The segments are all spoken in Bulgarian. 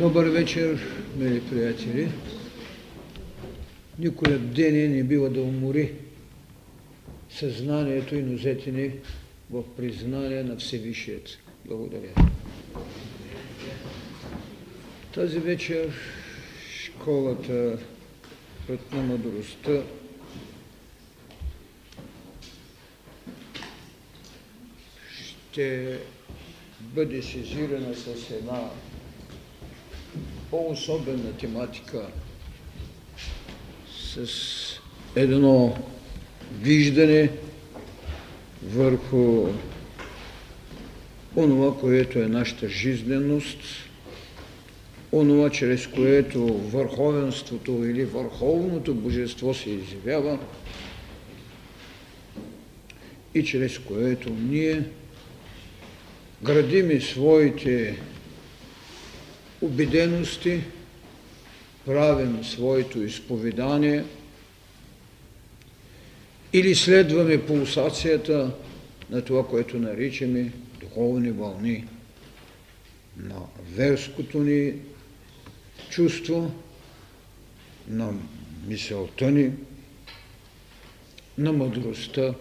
Добър вечер, мили приятели. Никоя дене не бива да умори съзнанието и нозете ни в признание на Всевишият. Благодаря. Тази вечер школата път на мъдростта ще бъде сезирана с една по-особена тематика, с едно виждане върху онова, което е нашата жизненост, онова, чрез което върховенството или върховното божество се изявява и чрез което ние градиме своите убедености, правим своето изповедание или следваме пулсацията на това, което наричаме духовни вълни на верското ни чувство, на мисълта ни, на мъдростта,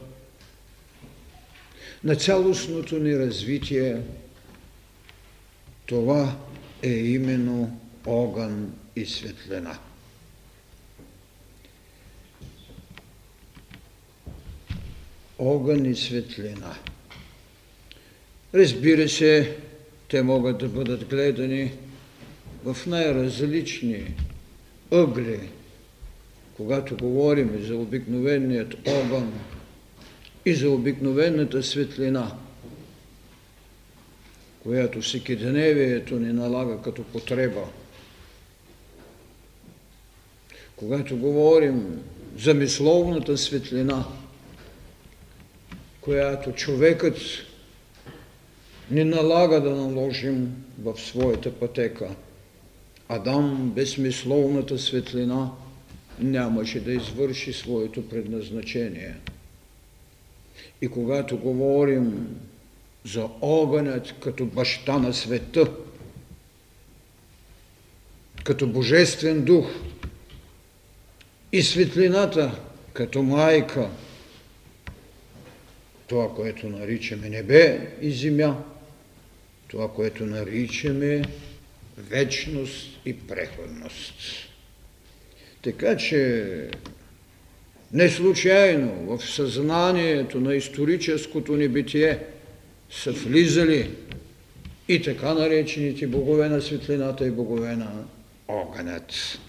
на цялостното ни развитие. Това е именно огън и светлина. Огън и светлина. Разбира се, те могат да бъдат гледани в най-различни ъгли, когато говорим за обикновеният огън и за обикновената светлина – която всекидневието ни налага като потреба. Когато говорим за мисловната светлина, която човекът ни налага да наложим в своята пътека. Адам без мисловната светлина нямаше да извърши своето предназначение. И когато говорим за огънят като баща на света, като божествен дух и светлината като майка, това, което наричаме небе и земя, това, което наричаме вечност и преходност. Така че не случайно в съзнанието на историческото ни битие – са влизали и така наречените богове на светлината и богове на огънят.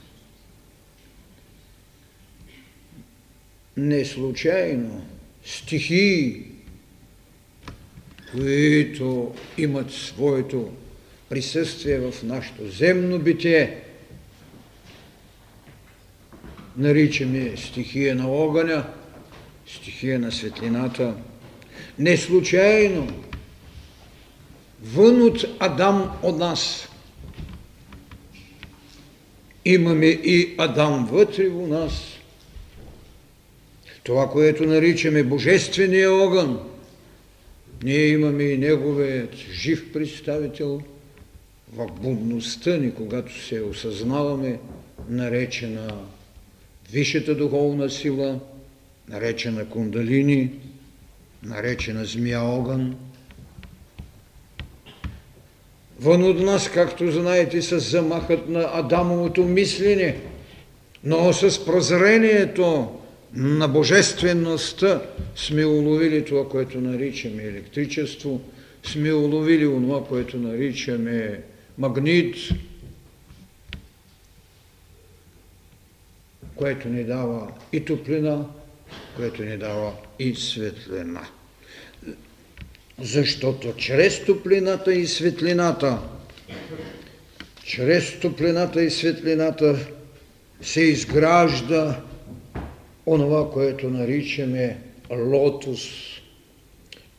Не случайно стихии, които имат своето присъствие в нашето земно битие, наричаме стихия на огъня, стихия на светлината. Не случайно вън от Адам от нас. Имаме и Адам вътре в нас. Това, което наричаме Божествения огън, ние имаме и Неговият жив представител в будността ни, когато се осъзнаваме, наречена Висшата духовна сила, наречена Кундалини, наречена Змия огън – Вън от нас, както знаете, с замахът на Адамовото мислене, но с прозрението на божествеността сме уловили това, което наричаме електричество, сме уловили това, което наричаме магнит, което ни дава и топлина, което ни дава и светлина защото чрез топлината и светлината, чрез топлината и светлината се изгражда онова, което наричаме лотос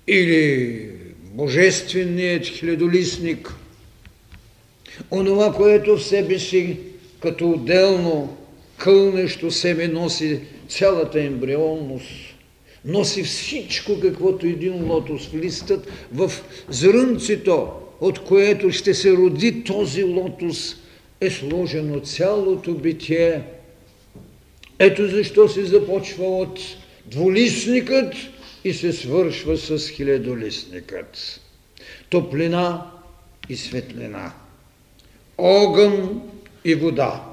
или божественият хилядолисник, онова, което в себе си като отделно кълнещо себе носи цялата ембрионност, носи всичко, каквото един лотос в листът, в зрънцето от което ще се роди този лотос, е сложено цялото битие. Ето защо се започва от двулистникът и се свършва с хилядолистникът. Топлина и светлина. Огън и вода.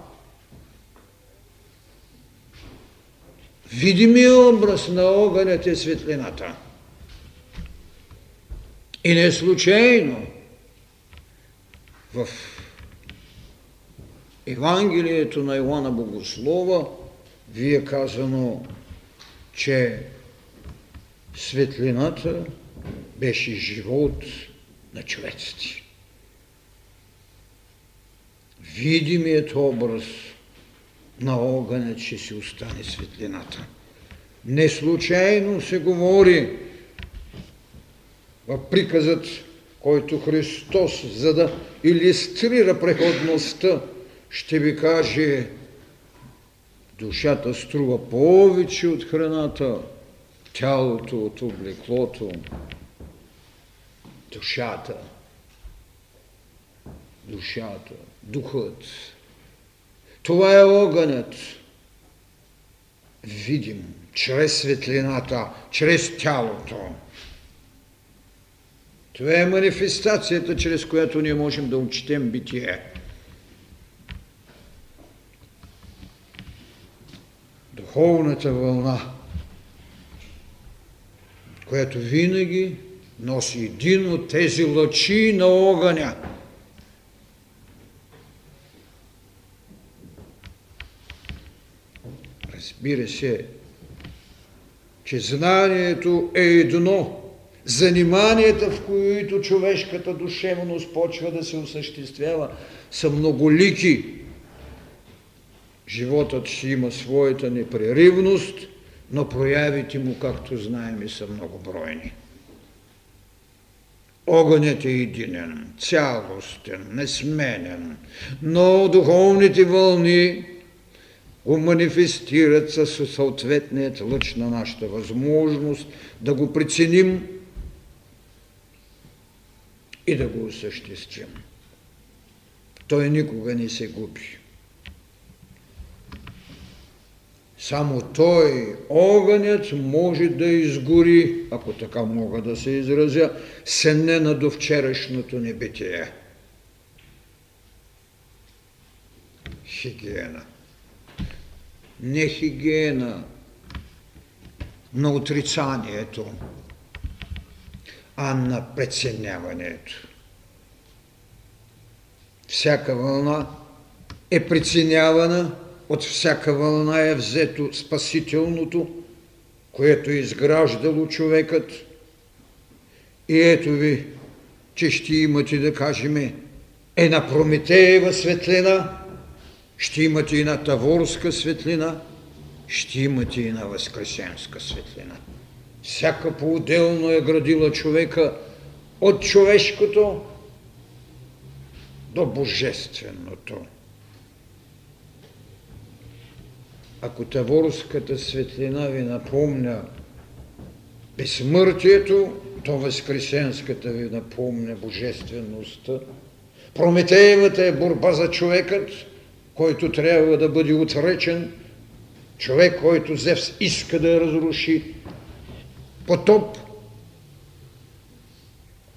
Видимия образ на огънят е светлината. И не случайно в Евангелието на Иоанна Богослова ви е казано, че светлината беше живот на човеците. Видимият образ на огъня, че си остане светлината. Не случайно се говори в приказът, който Христос, за да иллюстрира преходността, ще ви каже, душата струва повече от храната, тялото от облеклото, душата, душата, духът. Това е огънят. Видим, чрез светлината, чрез тялото. Това е манифестацията, чрез която ние можем да учтем битие. Духовната вълна, която винаги носи един от тези лъчи на огъня. Разбира се, че знанието е едно, заниманията, в които човешката душевност почва да се осъществява, са многолики. Животът ще има своята непреривност, но проявите му, както знаем, са многобройни. Огънят е единен, цялостен, несменен, но духовните вълни манифестират със съответният лъч на нашата възможност да го преценим и да го осъществим. Той никога не се губи. Само той, огънят, може да изгори, ако така мога да се изразя, сенена до вчерашното небитие. Хигиена. Не хигиена на отрицанието, а на преценяването. Всяка вълна е преценявана, от всяка вълна е взето спасителното, което е изграждало човекът. И ето ви, че ще имате, да кажем, една Прометеева светлина, ще имате и на Таворска светлина, ще имате и на Възкресенска светлина. Всяка по-отделно е градила човека от човешкото до божественото. Ако Таворската светлина ви напомня безсмъртието, то Възкресенската ви напомня божествеността. Прометеевата е борба за човекът, който трябва да бъде отречен, човек, който Зевс иска да разруши, потоп,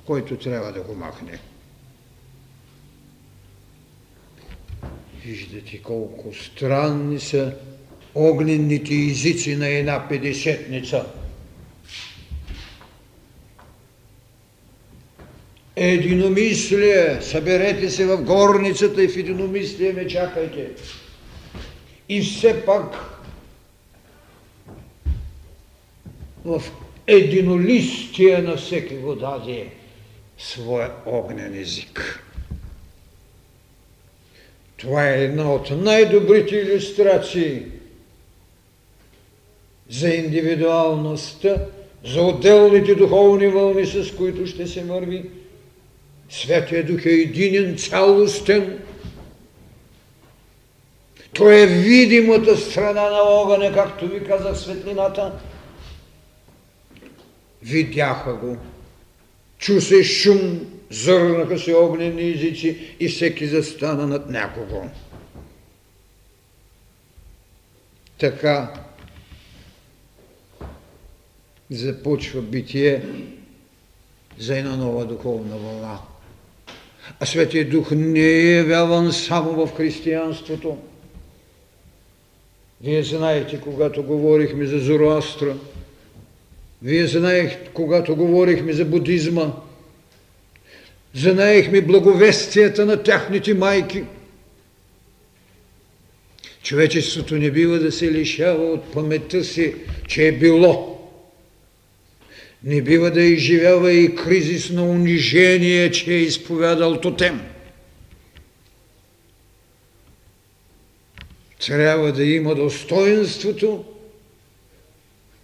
който трябва да го махне. Виждате колко странни са огнените езици на една педесетница. Единомислие, съберете се в горницата и в единомислие ме чакайте. И все пак в единолистие на всеки го даде своя огнен език. Това е една от най-добрите иллюстрации за индивидуалността, за отделните духовни вълни, с които ще се върви. Святия Дух е единен, цялостен. Той е видимата страна на огъня, както ви казах, светлината. Видяха го. Чу се шум Зърнаха се огнени езици и всеки застана над някого. Така започва битие за една нова духовна вълна. А Светия Дух не е явяван само в християнството. Вие знаете, когато говорихме за Зороастра, вие знаехте, когато говорихме за будизма, знаехме благовестията на тяхните майки. Човечеството не бива да се лишава от паметта си, че е било. Не бива да изживява и кризис на унижение, че е изповядал тотем. Трябва да има достоинството,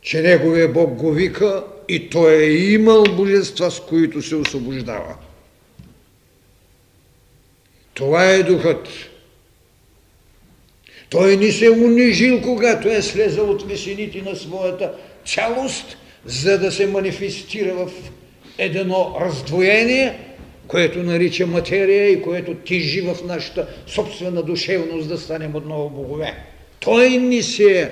че Неговия Бог го вика и Той е имал божества, с които се освобождава. Това е духът. Той ни се унижил, когато е слезал от висените на своята цялост, за да се манифестира в едно раздвоение, което нарича материя и което тижи в нашата собствена душевност да станем отново богове. Той ни се е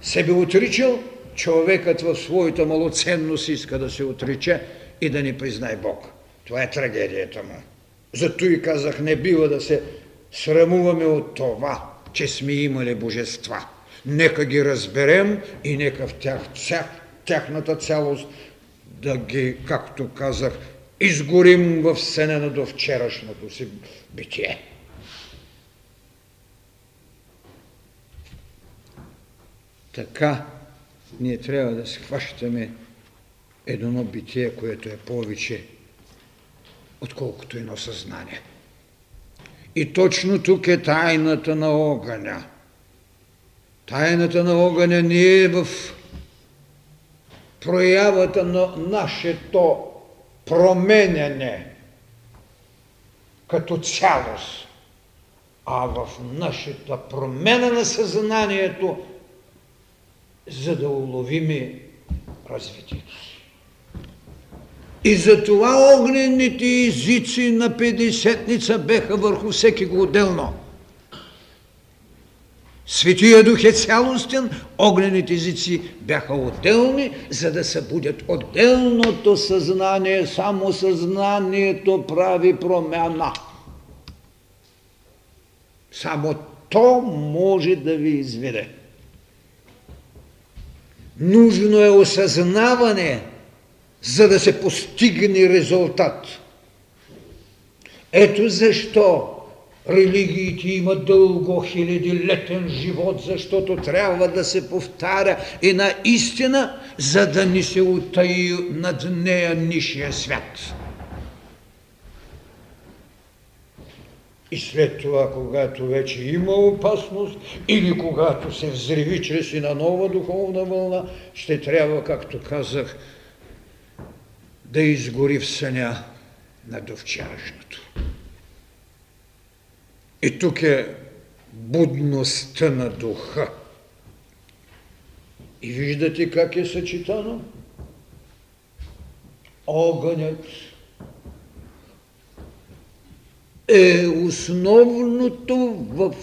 себе отричал, човекът в своята малоценност иска да се отрича и да не признае Бог. Това е трагедията му. Зато и казах, не бива да се срамуваме от това, че сме имали божества. Нека ги разберем и нека в тях, тях, тяхната цялост да ги, както казах, изгорим в сенена до вчерашното си битие. Така ние трябва да схващаме едно битие, което е повече, отколкото едно съзнание. И точно тук е тайната на огъня. Тайната на огъня не е в проявата на нашето променяне като цялост, а в нашата промена на съзнанието за да уловиме развитието си. И затова огнените езици на Педесетница беха върху всеки го отделно. Светия Дух е цялостен, огнените езици бяха отделни, за да събудят отделното съзнание. Само съзнанието прави промяна. Само то може да ви изведе. Нужно е осъзнаване, за да се постигне резултат. Ето защо религиите имат дълго хилядилетен живот, защото трябва да се повтаря една истина, за да ни се утаи над нея нишия свят. И след това, когато вече има опасност или когато се взриви чрез на нова духовна вълна, ще трябва, както казах, да изгори в съня на довчерашното. И тук е будността на духа. И виждате как е съчетано? Огънят – е основното в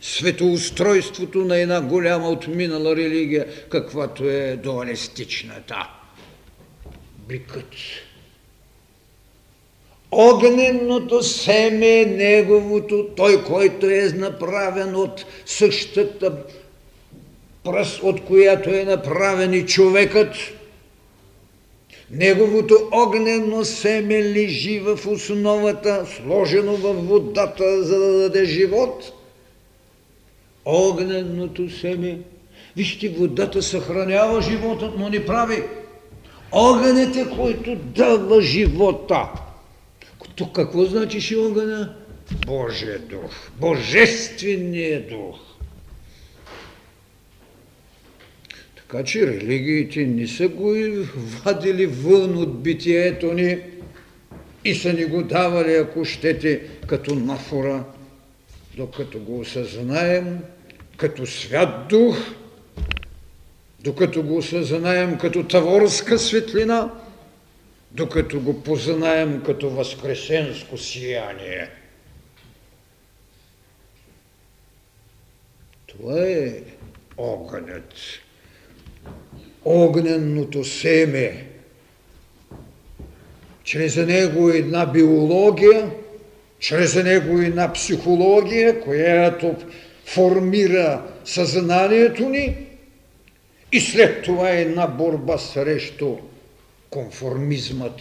светоустройството на една голяма отминала религия, каквато е дуалистичната. Бикът. Огненото семе е неговото, той, който е направен от същата пръст, от която е направен и човекът – Неговото огнено семе лежи в основата, сложено във водата, за да даде живот. Огненото семе. Вижте, водата съхранява живота, но не прави. Огънът е, който дава живота. Тук какво значи огъня? Божия дух, Божественият дух. Така че религиите не са го вадили вън от битието ни и са ни го давали, ако щете, като нафора, докато го осъзнаем като свят дух, докато го осъзнаем като таворска светлина, докато го познаем като възкресенско сияние. Това е огънят. Огненното семе. Чрез него една биология, чрез него една психология, която формира съзнанието ни и след това една борба срещу конформизмът,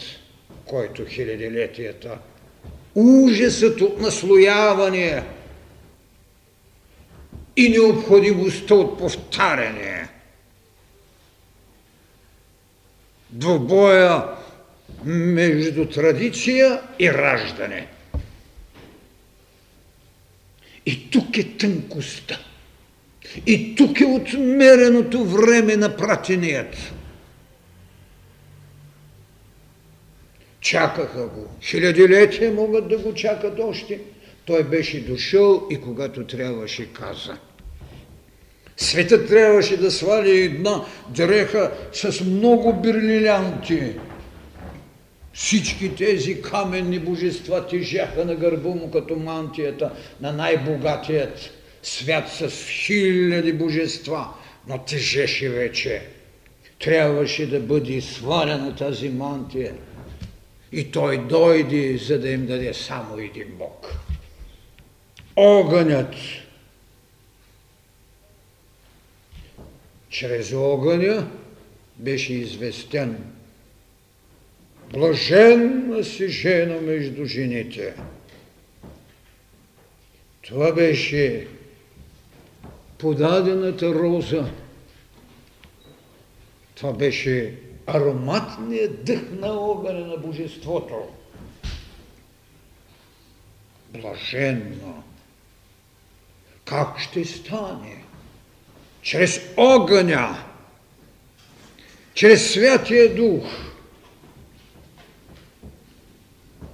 който хилядилетията, ужасът от наслояване и необходимостта от повтаряне. Двобоя между традиция и раждане. И тук е тънкостта. И тук е отмереното време на пратеният. Чакаха го. Хилядилетия могат да го чакат още. Той беше дошъл и когато трябваше каза. Светът трябваше да свали една дреха с много брилянти. Всички тези каменни божества тежаха на гърба му като мантията на най-богатият свят с хиляди божества, но тежеше вече. Трябваше да бъде свалена тази мантия. И той дойде, за да им даде само един Бог. Огънят. Чрез огъня беше известен Блаженна си жена между жените. Това беше подадената роза. Това беше ароматният дъх на огъня на Божеството. Блаженно. Как ще стане? Чрез огъня, чрез Святия Дух.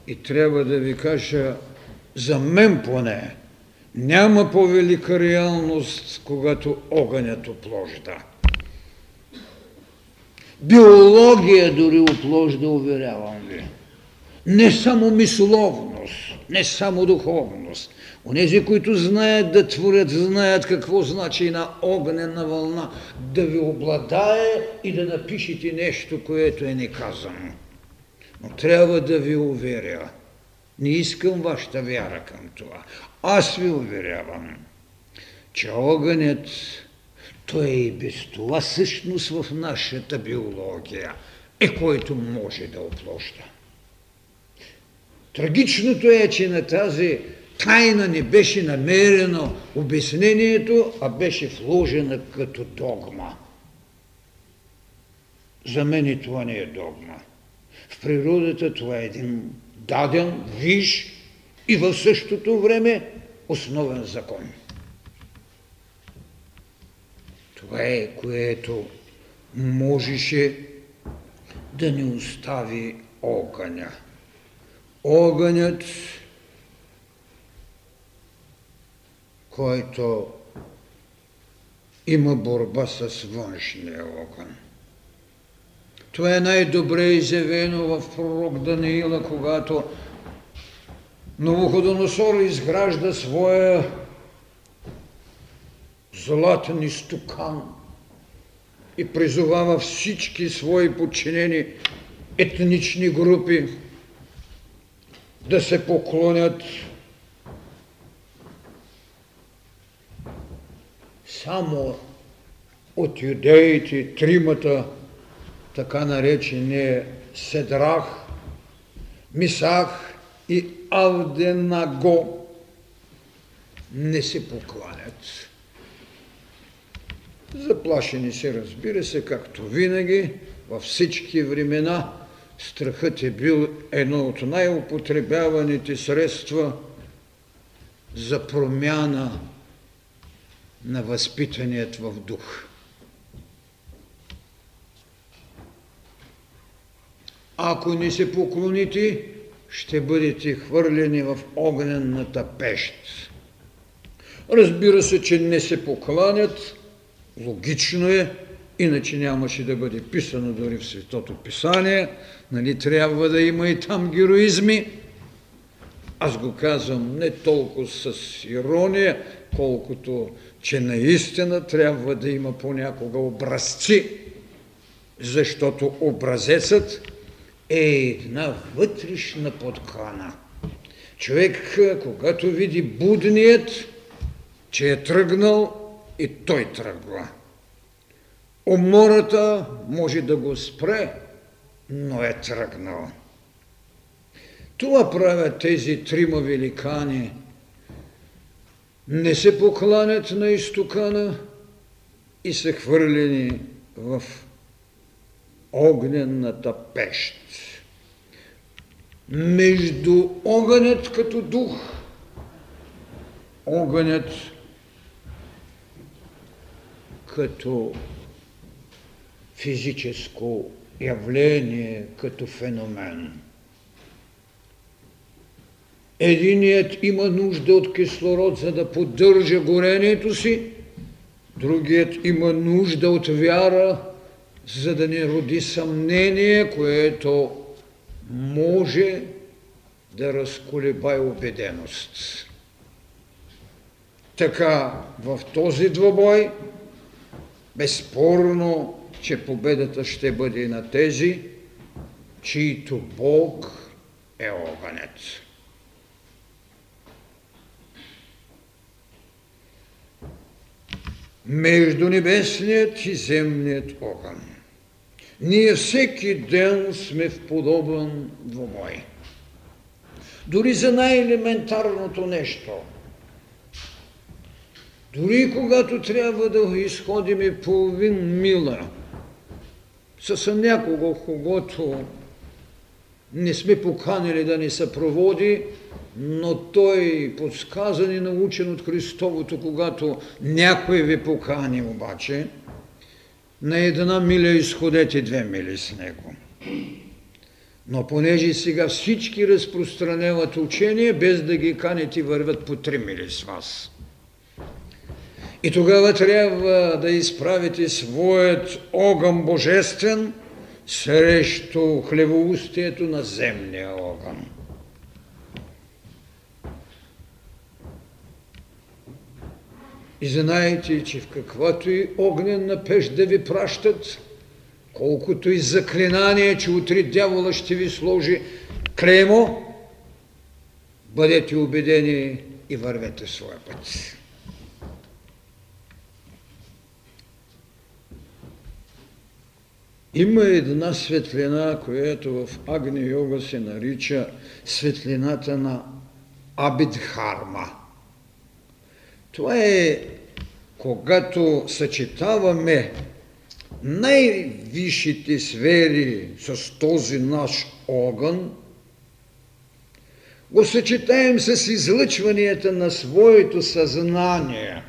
И трябва да ви кажа, за мен поне, няма по-велика реалност, когато огънят опложда. Биология дори опложда, уверявам ви. Не само мисловност, не само духовност. Онези, които знаят да творят, знаят какво значи на огнена вълна да ви обладае и да напишете нещо, което е неказано. Но трябва да ви уверя, не искам вашата вяра към това. Аз ви уверявам, че огънят, той е и без това същност в нашата биология, е който може да опложда. Трагичното е, че на тази тайна не беше намерено обяснението, а беше вложена като догма. За мен и това не е догма. В природата това е един даден, виж и в същото време основен закон. Това е, което можеше да ни остави огъня. Огънят, който има борба с външния огън. Това е най-добре изявено в пророк Даниила, когато Новоходоносор изгражда своя златен изтокан и призовава всички свои подчинени етнични групи да се поклонят само от юдеите, тримата така наречения Седрах, Мисах и Авденаго не се покланят. Заплашени се, разбира се, както винаги, във всички времена, страхът е бил едно от най-употребяваните средства за промяна на възпитаният в дух. Ако не се поклоните, ще бъдете хвърлени в огнената пещ. Разбира се, че не се покланят, логично е, Иначе нямаше да бъде писано дори в Светото Писание. Нали, трябва да има и там героизми. Аз го казвам не толкова с ирония, колкото че наистина трябва да има понякога образци, защото образецът е една вътрешна подкана. Човек, когато види будният, че е тръгнал и той тръгва. Умората може да го спре, но е тръгнал. Това правят тези трима великани. Не се покланят на изтокана и са хвърлени в огнената пещ. Между огънят като дух, огънят като физическо явление, като феномен. Единият има нужда от кислород, за да поддържа горението си, другият има нужда от вяра, за да не роди съмнение, което може да разколебае убеденост. Така в този двобой безспорно, че победата ще бъде на тези, чието Бог е огънец. Между небесният и земният огън. Ние всеки ден сме в подобен двобой. Дори за най-елементарното нещо. Дори когато трябва да изходим половин мила с някого, когото не сме поканили да ни съпроводи, но той подсказан и научен от Христовото, когато някой ви покани обаче – на една миля изходете две мили с него. Но понеже сега всички разпространяват учение, без да ги канете върват по три мили с вас. И тогава трябва да изправите своят огън божествен срещу хлевоустието на земния огън. И знаете, че в каквато и огненна пещ да ви пращат, колкото и заклинание, че утре дявола ще ви сложи клеймо, бъдете убедени и вървете своя път. Има една светлина, която в Агни Йога се нарича светлината на Абидхарма – това е когато съчетаваме най-висшите сфери с този наш огън, го съчетаем с излъчванията на своето съзнание,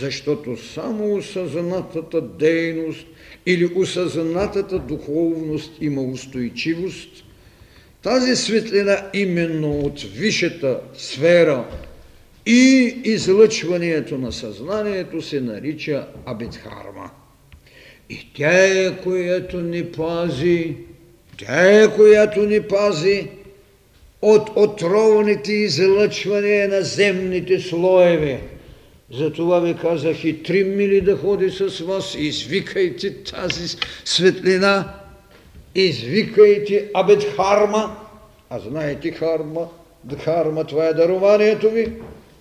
защото само осъзнатата дейност или осъзнатата духовност има устойчивост, тази светлина именно от висшата сфера и излъчването на съзнанието се нарича Абидхарма. И тя е, която ни пази, тя е, която ни пази от отровните излъчвания на земните слоеве. Затова ви казах и три мили да ходи с вас, извикайте тази светлина, извикайте Абедхарма, а знаете Харма, Дхарма, това е дарованието ви,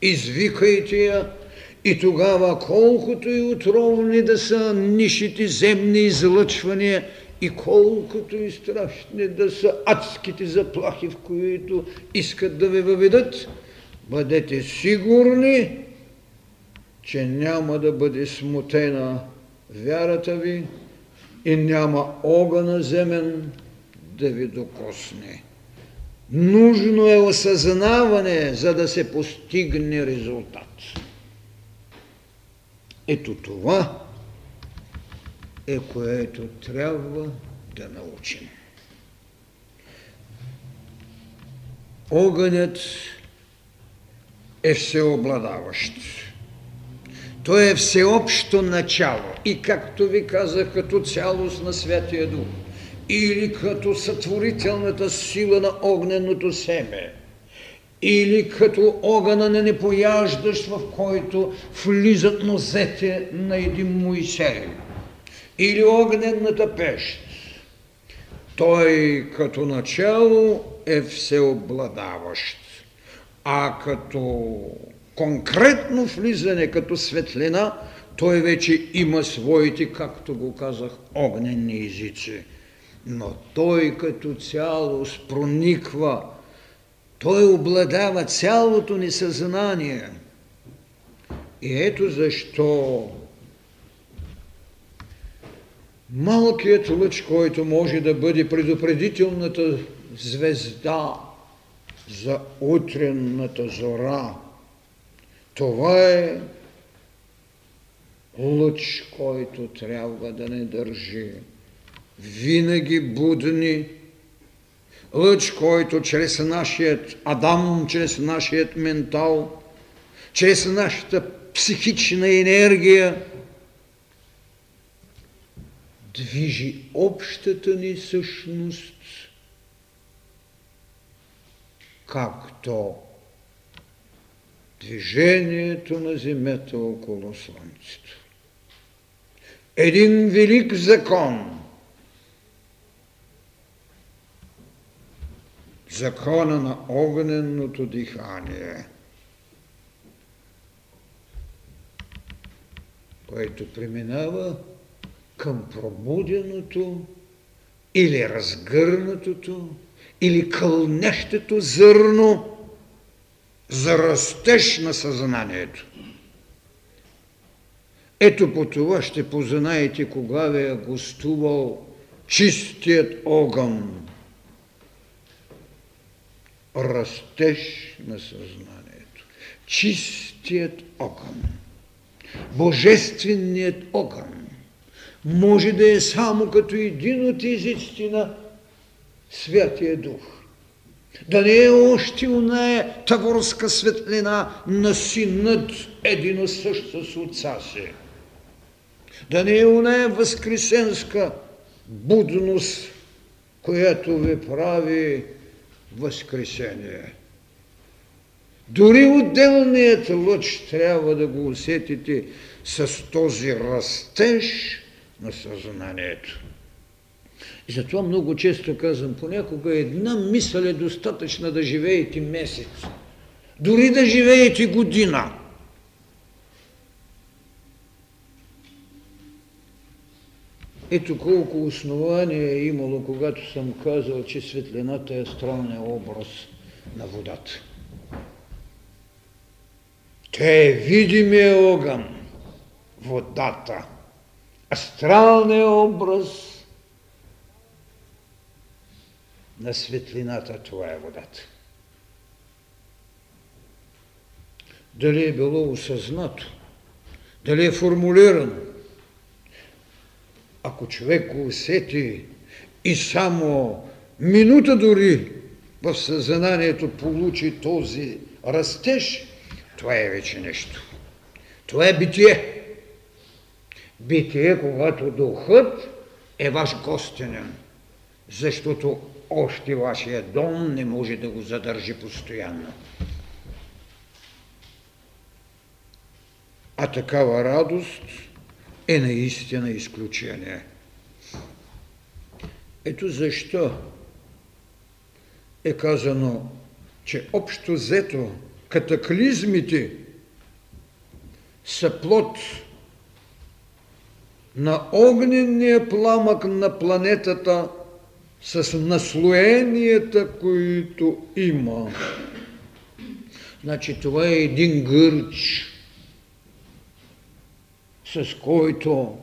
извикайте я. И тогава колкото и отровни да са нишите земни излъчвания и колкото и страшни да са адските заплахи, в които искат да ви въведат, бъдете сигурни, че няма да бъде смутена вярата ви и няма огъна земен да ви докосне. Нужно е осъзнаване, за да се постигне резултат. Ето това е което трябва да научим. Огънят е всеобладаващ. То е всеобщо начало. И както ви казах, като цялост на Святия Дух. Или като сътворителната сила на огненото семе. Или като огъна на непояждащ, в който влизат нозете на един Моисей. Или огненната пещ. Той като начало е всеобладаващ. А като конкретно влизане, като светлина, той вече има своите, както го казах, огнени езици. Но той като цялост прониква, той обладава цялото ни съзнание. И ето защо малкият лъч, който може да бъде предупредителната звезда за утренната зора. Това е лъч, който трябва да не държи. Винаги будни, лъч, който чрез нашият Адам, чрез нашият ментал, чрез нашата психична енергия движи общата ни същност както движението на Земята около Слънцето. Един велик закон, закона на огненното дихание, който преминава към пробуденото или разгърнатото или кълнещето зърно за растеж на съзнанието. Ето по това ще познаете кога ви е гостувал чистият огън. Растеж на съзнанието. Чистият огън. Божественият огън може да е само като един от езиците на Святия Дух. Да не е още уная таворска светлина на синът едино също с отца си. Да не е уная възкресенска будност, която ви прави възкресение. Дори отделният лъч трябва да го усетите с този растеж на съзнанието. И затова много често казвам, понякога една мисъл е достатъчна да живеете месец. Дори да живеете година. Ето колко основания е имало, когато съм казал, че светлината е астралния образ на водата. Те е видимия огън, водата, астралния образ на светлината, това е водата. Дали е било осъзнато, дали е формулирано. Ако човек го усети и само минута дори в съзнанието получи този растеж, това е вече нещо. Това е битие. Битие, когато духът е ваш гостенен, защото още вашия дом не може да го задържи постоянно. А такава радост е наистина изключение. Ето защо е казано, че общо взето катаклизмите са плод на огнения пламък на планетата с наслоенията, които има. Значи това е един гърч, с който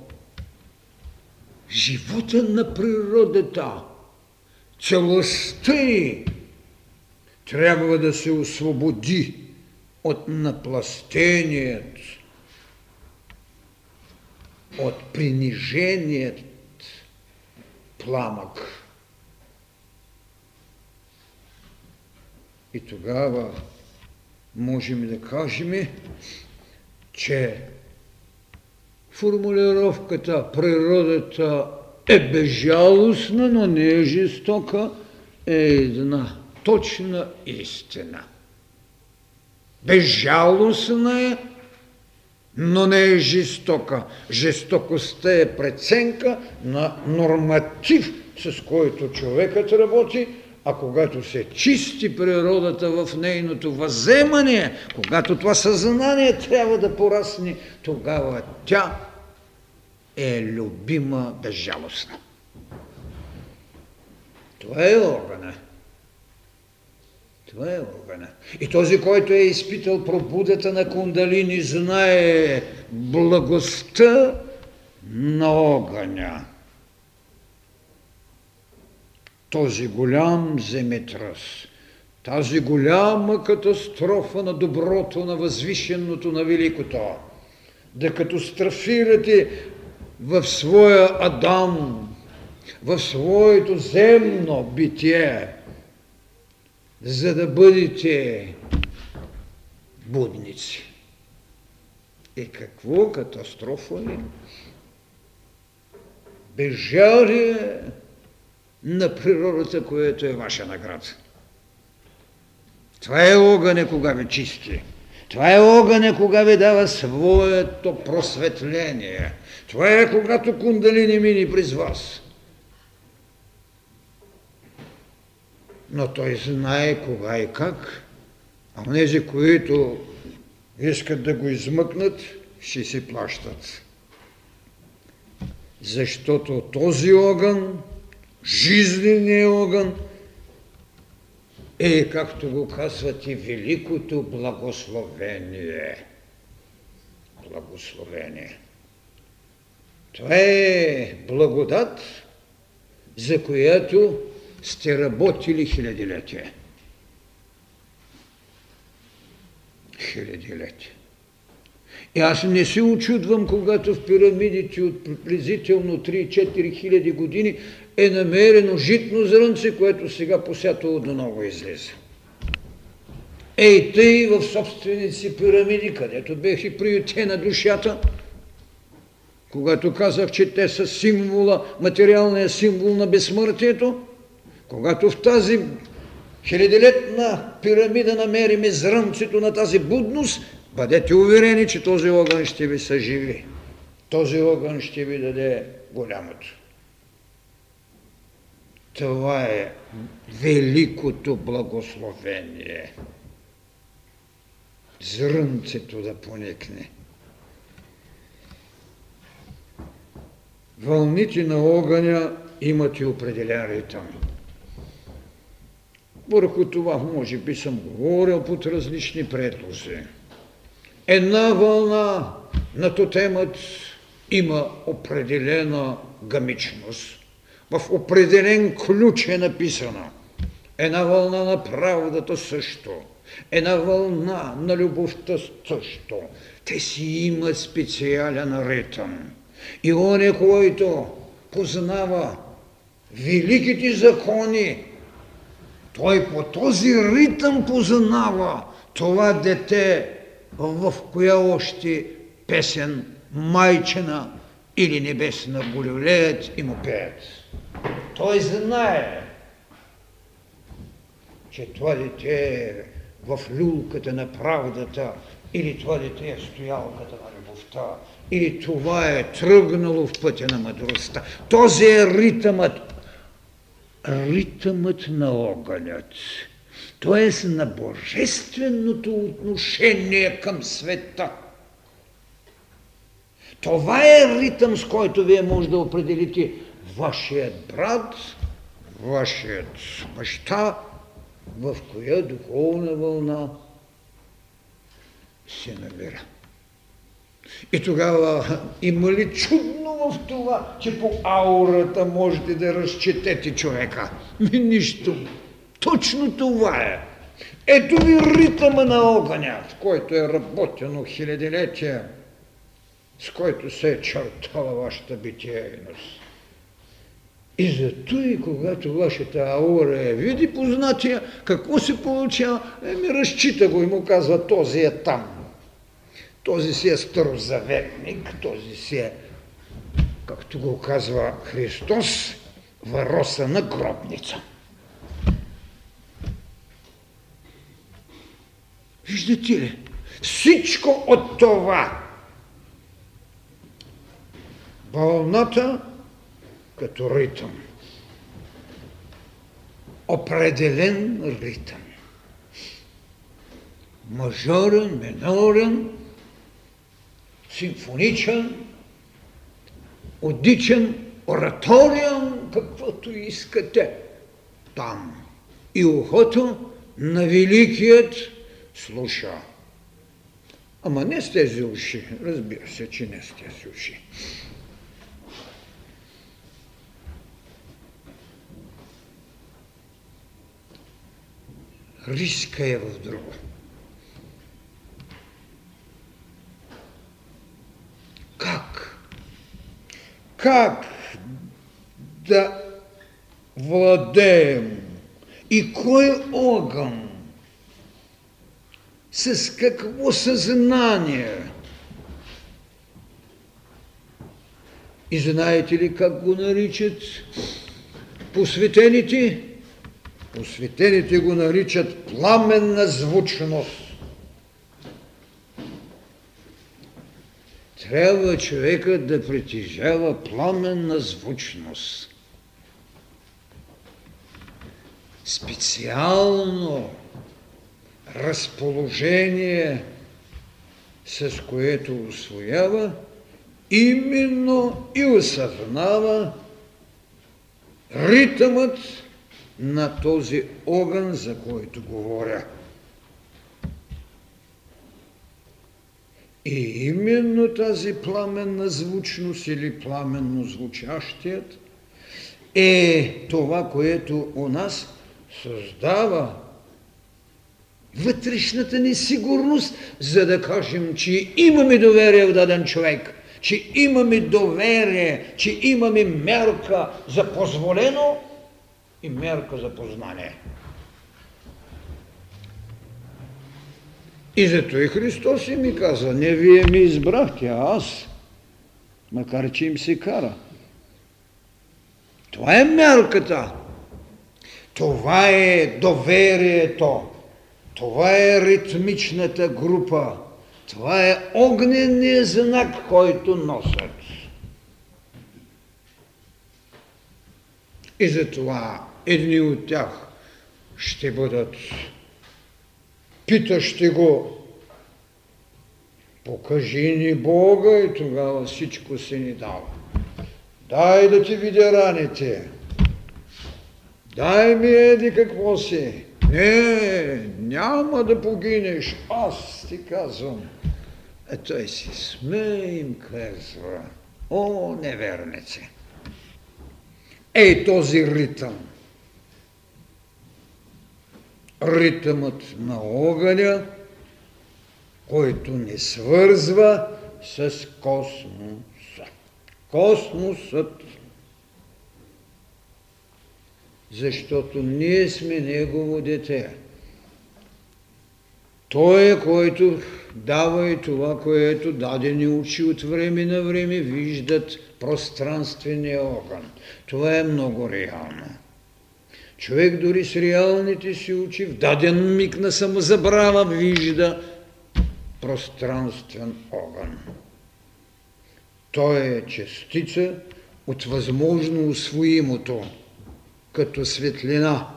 живота на природата, целостта й трябва да се освободи от напластеният, от приниженият пламък. И тогава можем да кажем, че формулировката природата е безжалостна, но не е жестока, е една точна истина. Безжалостна е, но не е жестока. Жестокостта е преценка на норматив, с който човекът работи, а когато се чисти природата в нейното въземане, когато това съзнание трябва да порасне, тогава тя е любима безжалостна. Това е огъня. Това е огъня. И този, който е изпитал пробудата на кундалини, знае благостта на огъня. Този голям земетръс, тази голяма катастрофа на доброто, на възвишеното, на великото, да катастрофирате в своя Адам, в своето земно битие, за да бъдете будници. И какво катастрофа е? Безжалие на природата, което е ваша награда. Това е огъня, кога ви чисти. Това е огъня, кога ви дава своето просветление. Това е когато кундалини мини през вас. но той знае кога и как, а тези, които искат да го измъкнат, ще си плащат. Защото този огън, жизненият огън, е, както го казват и великото благословение. Благословение. Това е благодат, за която сте работили хилядилетия. Хилядилетия. И аз не се очудвам, когато в пирамидите от приблизително 3-4 хиляди години е намерено житно зрънце, което сега посятало до ново излезе. Ей, тъй в собствените си пирамиди, където бех и приютена душата, когато казах, че те са символа, материалният символ на безсмъртието, когато в тази хилядилетна пирамида намериме зрънцето на тази будност, бъдете уверени, че този огън ще ви съживи. Този огън ще ви даде голямото. Това е великото благословение. Зрънцето да поникне. Вълните на огъня имат и определен ритъм. Върху това може би съм говорил под различни предлози. Една вълна на тотемът има определена гамичност. В определен ключ е написана. Една вълна на правдата също. Една вълна на любовта също. Те си имат специален ритъм. И он е, който познава великите закони той по този ритъм познава това дете, в коя още песен майчина или небесна го и му пеят. Той знае, че това дете е в люлката на правдата, или това дете е стоялката на любовта, или това е тръгнало в пътя на мъдростта. Този е ритъмът, ритъмът на огънят, т.е. на божественото отношение към света. Това е ритъм, с който вие може да определите вашият брат, вашият баща, в коя духовна вълна се намира. И тогава има ли чудно в това, че по аурата можете да разчетете човека? Нищо. Точно това е. Ето ви ритъма на огъня, в който е работено хилядилетия, с който се е чертала вашата битиейност. И зато и когато вашата аура е види познатия, какво се получава? Еми разчита го и му казва, този е там. Този си е старозаветник, този си е, както го казва Христос, въроса на гробница. Виждате ли? Всичко от това. Вълната като ритъм. Определен ритъм. Мажорен, минорен, симфоничен, одичен, ораториен, каквото искате. Там. И ухото на великият слуша. Ама не с тези уши. Разбира се, че не с тези уши. Риска е в друго. Как? Как да владеем и кой огън с какво съзнание. И знаете ли как го наричат посветените? Посветените го наричат пламенна звучност. Трябва човекът да притежава пламенна звучност. Специално разположение, с което освоява, именно и осъзнава ритъмът на този огън, за който говоря. И именно тази пламенна звучност или пламенно звучащият е това, което у нас създава вътрешната несигурност, за да кажем, че имаме доверие в даден човек, че имаме доверие, че имаме мерка за позволено и мерка за познание. И зато и Христос и ми каза, не вие ми избрахте, а аз, макар че им се кара. Това е мярката. Това е доверието. Това е ритмичната група. Това е огненният знак, който носят. И затова едни от тях ще бъдат питащи го, покажи ни Бога и тогава всичко се ни дава. Дай да ти видя раните. Дай ми еди какво си. Не, няма да погинеш, аз ти казвам. А той си сме им казва, о, неверници. Ей този ритъм. Ритъмът на огъня, който ни свързва с космоса. Космосът защото ние сме Негово дете. Той е, който дава и това, което дадени очи от време на време виждат пространствения огън. Това е много реално. Човек дори с реалните си очи в даден миг на самозабрава вижда пространствен огън. Той е частица от възможно усвоимото като светлина,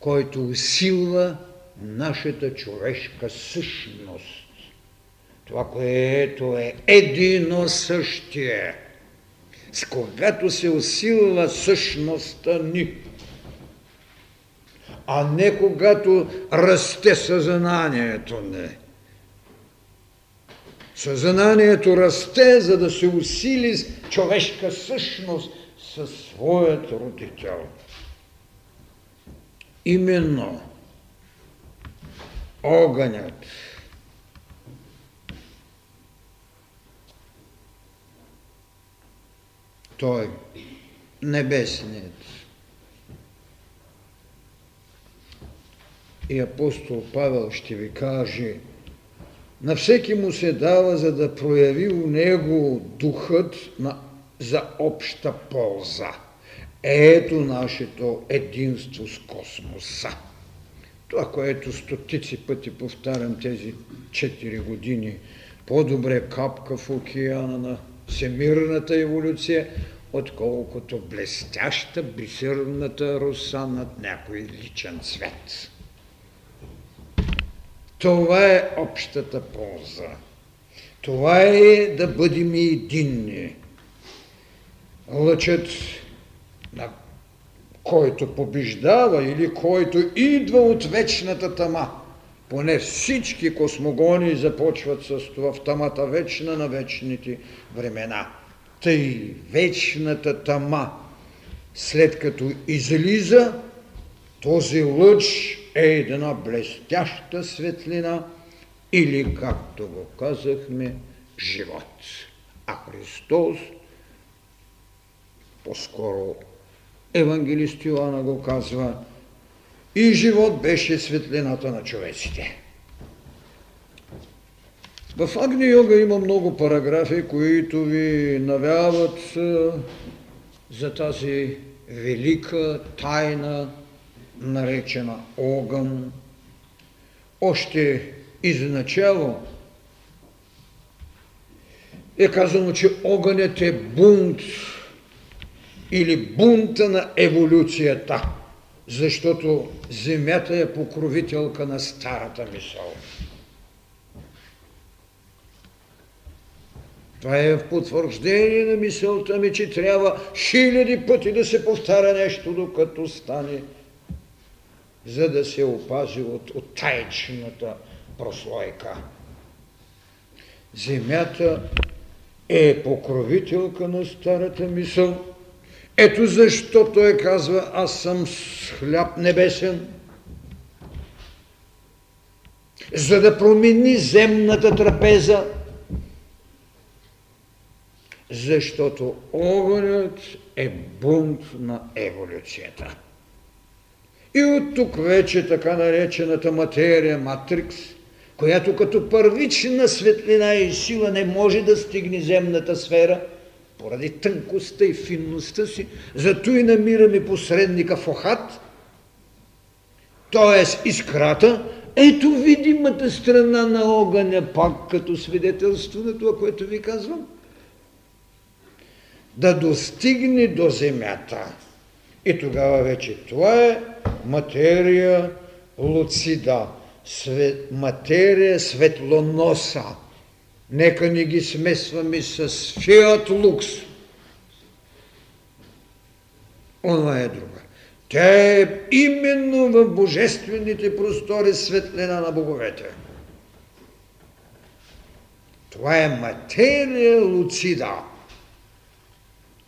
който усилва нашата човешка същност. Това, което е едино същие. С когато се усилва същността ни, а не когато расте съзнанието ни. Съзнанието расте, за да се усили човешка същност, със своят родител. Именно огънят той небесният и апостол Павел ще ви каже на всеки му се дава, за да прояви у него духът на, за обща полза. Ето нашето единство с космоса. Това, което стотици пъти повтарям тези 4 години, по-добре капка в океана на всемирната еволюция, отколкото блестяща бисерната роса над някой личен цвет. Това е общата полза. Това е да бъдем единни. Лъчът на който побеждава или който идва от вечната тама. Поне всички космогони започват с това в тамата вечна на вечните времена. Тъй вечната тама, след като излиза, този лъч е една блестяща светлина или, както го казахме, живот. А Христос по-скоро евангелист Йоанна го казва, и живот беше светлината на човеците. В Агни Йога има много параграфи, които ви навяват за тази велика тайна, наречена огън. Още изначало е казано, че огънят е бунт или бунта на еволюцията, защото Земята е покровителка на старата мисъл. Това е в потвърждение на мисълта ми, че трябва хиляди пъти да се повтаря нещо, докато стане, за да се опази от, от тайчната прослойка. Земята е покровителка на старата мисъл, ето защо той казва, аз съм с хляб небесен, за да промени земната трапеза, защото огънят е бунт на еволюцията. И от тук вече така наречената материя, матрикс, която като първична светлина и сила не може да стигне земната сфера – поради тънкостта и финността си, зато и намираме посредника в Охат, т.е. искрата, ето видимата страна на огъня, пак като свидетелство на това, което ви казвам, да достигне до земята. И тогава вече това е материя луцида, свет, материя светлоноса. Нека не ги смесваме с Фиат Лукс. Онова е друга. Тя е именно в божествените простори светлина на боговете. Това е материя луцида.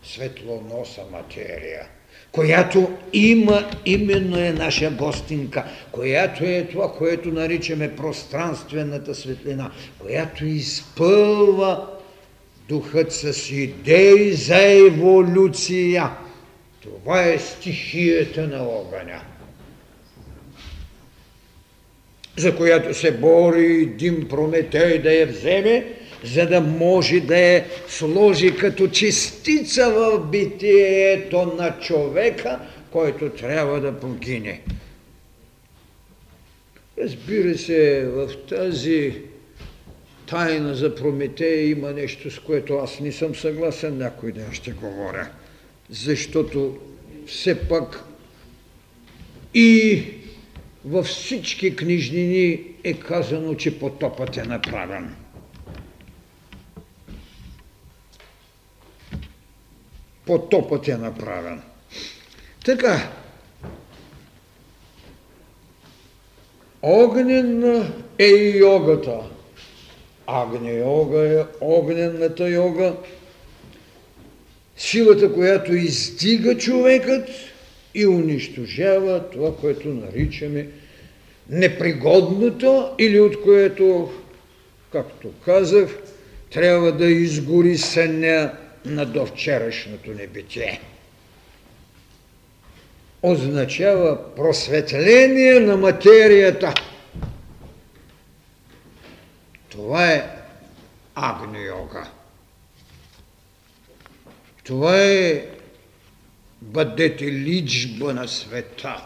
Светлоноса материя която има именно е наша гостинка, която е това, което наричаме пространствената светлина, която изпълва духът с идеи за еволюция. Това е стихията на огъня, за която се бори един Прометей да я вземе, за да може да я сложи като частица в битието на човека, който трябва да погине. Разбира се, в тази тайна за Прометея има нещо, с което аз не съм съгласен, някой ден ще говоря. Защото все пак и във всички книжнини е казано, че потопът е направен. Потопът е направен. Така, огнен е и йогата. Агне йога е огненната йога, силата, която издига човекът и унищожава това, което наричаме непригодното или от което, както казах, трябва да изгори съня на довчерашното небитие. Означава просветление на материята. Това е Агни-йога. Това е бъдете личба на света.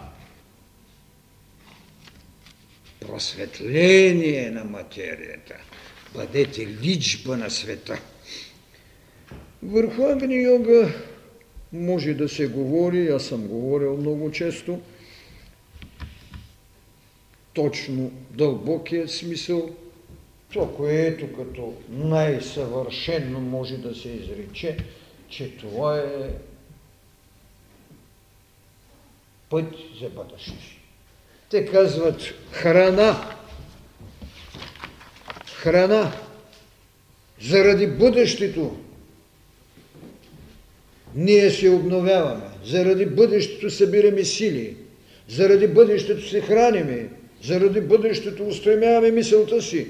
Просветление на материята. Бъдете личба на света. Върху Агни-йога може да се говори, аз съм говорил много често, точно дълбокият смисъл, то, което като най-съвършено може да се изрече, че това е път за бъдеще. Те казват храна, храна заради бъдещето. Ние се обновяваме. Заради бъдещето събираме сили. Заради бъдещето се храниме. Заради бъдещето устремяваме мисълта си.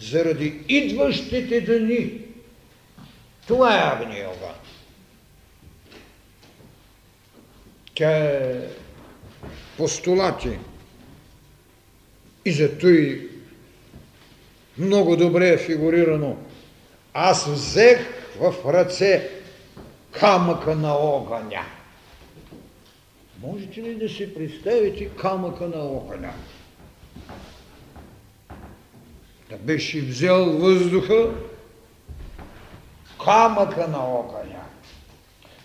Заради идващите дни. Това е Агни-йога. Тя е постулати. И зато и много добре е фигурирано. Аз взех в ръце камъка на огъня. Можете ли да си представите камъка на огъня? Да беше взел въздуха, камъка на огъня.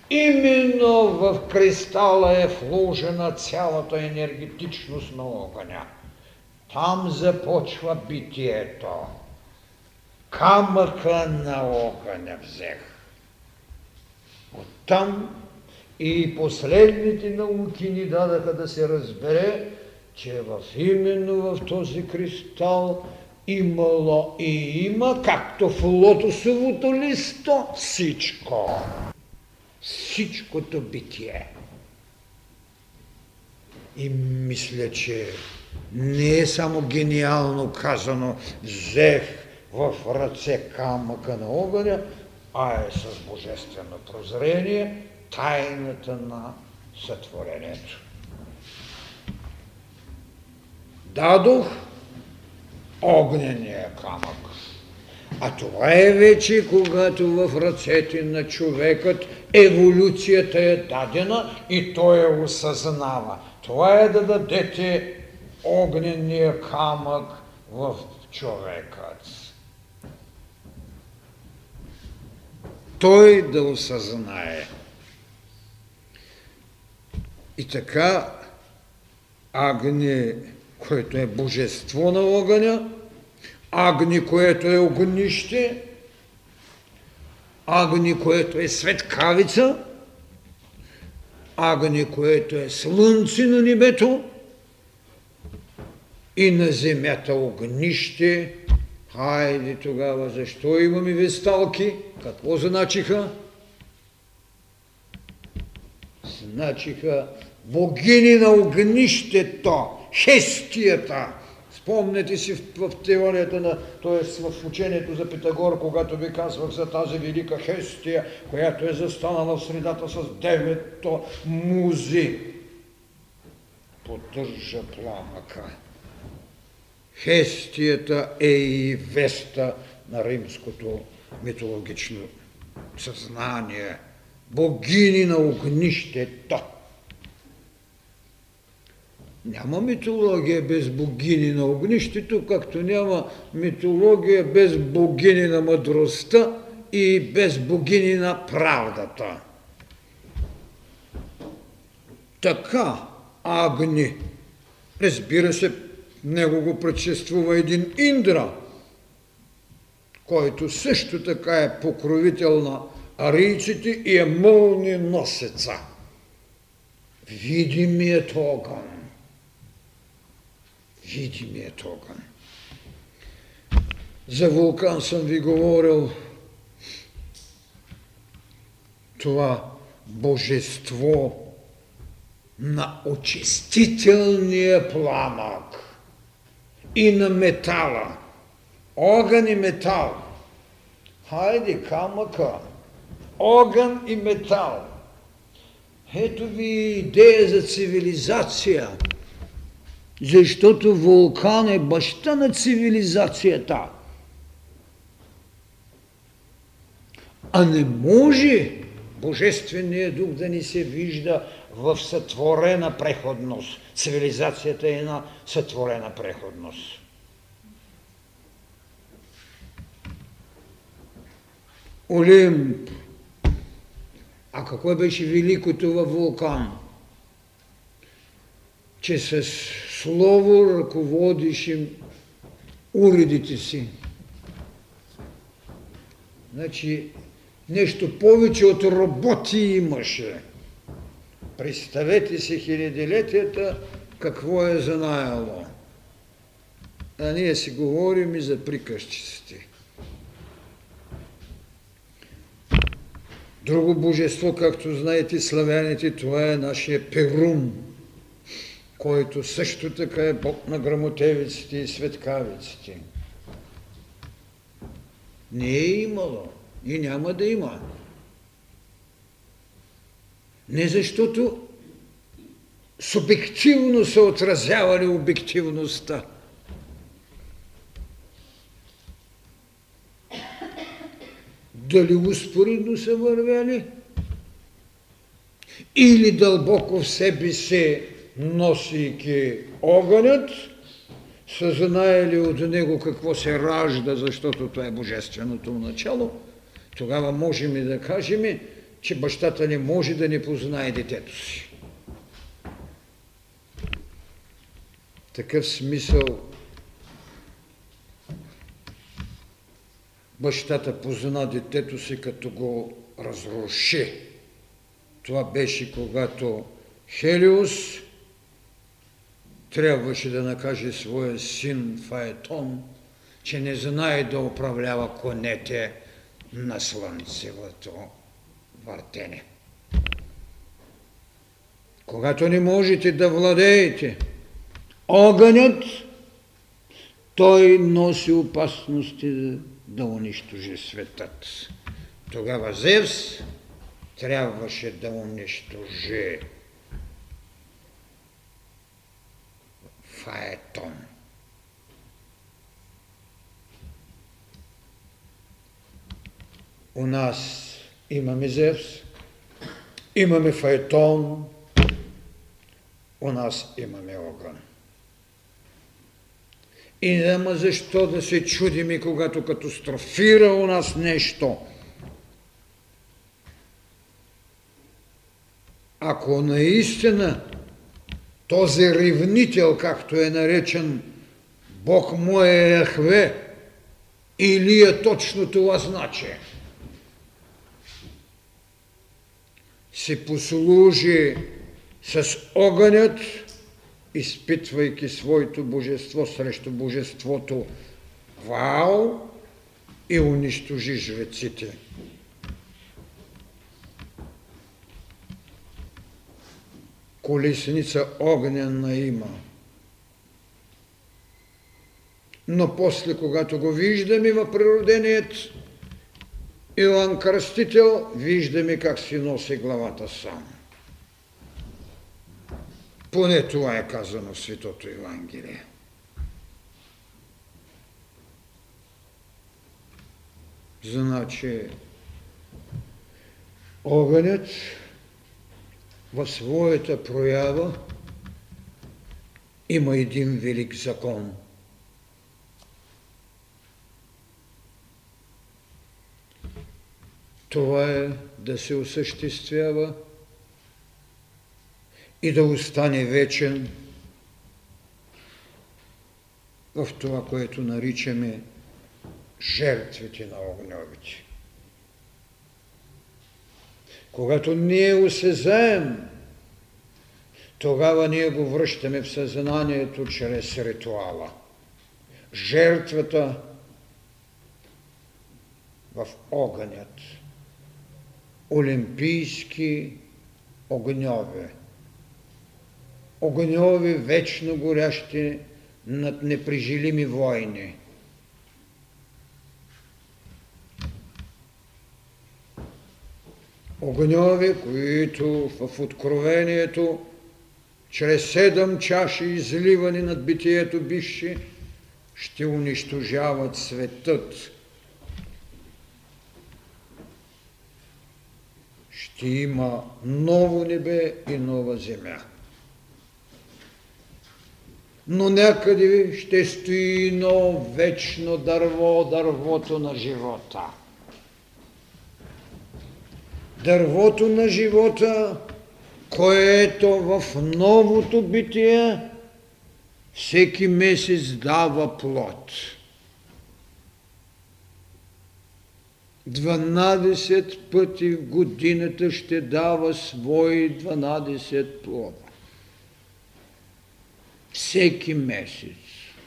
Именно в кристала е вложена цялата енергетичност на огъня. Там започва битието. Камъка на огъня взех. Оттам и последните науки ни дадаха да се разбере, че в именно в този кристал имало и има, както в лотосовото листо, всичко всичкото битие. И мисля, че не е само гениално казано, взех в ръце камъка на огъня, а е с божествено прозрение тайната на сътворението. Дадох огнения камък. А това е вече, когато в ръцете на човекът еволюцията е дадена и той я осъзнава. Това е да дадете огнения камък в човекът. Той да осъзнае. И така Агни, което е божество на огъня, Агни, което е огнище, Агни, което е светкавица, Агни, което е слънце на небето и на земята огнище. Хайде тогава, защо имаме весталки? Какво значиха? Значиха богини на огнището, хестията, Спомнете си в, в теорията на, т.е. в учението за Питагор, когато ви казвах за тази велика хестия, която е застанала в средата с девето музи. Поддържа пламъка. Хестията е и веста на римското митологично съзнание. Богини на огнището. Няма митология без богини на огнището, както няма митология без богини на мъдростта и без богини на правдата. Така Агни, разбира се, него го предшествува един Индра, който също така е покровител на арийците и е мълни носеца. Видимият огън видимият огън. За вулкан съм ви говорил това божество на очистителния пламък и на метала. Огън и метал. Хайде, камъка. Огън и метал. Ето ви идея за цивилизация. Защото вулкан е баща на цивилизацията. А не може Божественият дух да ни се вижда в сътворена преходност. Цивилизацията е една сътворена преходност. Олимп. А какво беше великото във вулкан? Че с слово ръководиш уредите си. Значи, нещо повече от роботи имаше. Представете си хилядилетията какво е знаело. А ние си говорим и за приказчиците. Друго божество, както знаете славяните, това е нашия Перун, който също така е бог на грамотевиците и светкавиците. Не е имало и няма да има. Не защото субективно са отразявали обективността. Дали успоредно са вървяли? Или дълбоко в себе си, носейки огънят, са знаели от него какво се ражда, защото това е божественото начало, тогава можем и да кажем, че бащата не може да не познае детето си. Такъв смисъл бащата позна детето си, като го разруши. Това беше когато Хелиус трябваше да накаже своя син Фаетон, че не знае да управлява конете на слънцевото въртене. Когато не можете да владеете огънят, той носи опасности да унищожи светът. Тогава Зевс трябваше да унищожи Фаетон. У нас имаме Зевс, имаме Фаетон, у нас имаме огън. И няма защо да се чудим, когато катастрофира у нас нещо. Ако наистина този ревнител, както е наречен Бог му е Яхве, или е точно това значи. Се послужи с огънят, изпитвайки своето божество срещу божеството Вао и унищожи жреците. Колесница огнена има. Но после, когато го виждаме в природеният Иоанн Кръстител, виждаме как си носи главата сам. Поне това е казано в Светото Евангелие. Значи, огънят в своята проява има един велик закон. Това е да се осъществява и да остане вечен в това, което наричаме жертвите на огньовите. Когато ние осезаем, тогава ние го връщаме в съзнанието чрез ритуала. Жертвата в огънят. Олимпийски огньове огньови вечно горящи над неприжилими войни. Огньови, които в откровението чрез седем чаши изливани над битието бивши, ще унищожават светът. Ще има ново небе и нова земя. Но някъде ще стои едно вечно дърво, дървото на живота. Дървото на живота, което в новото битие всеки месец дава плод. 12 пъти в годината ще дава свои 12 плода. Всеки месец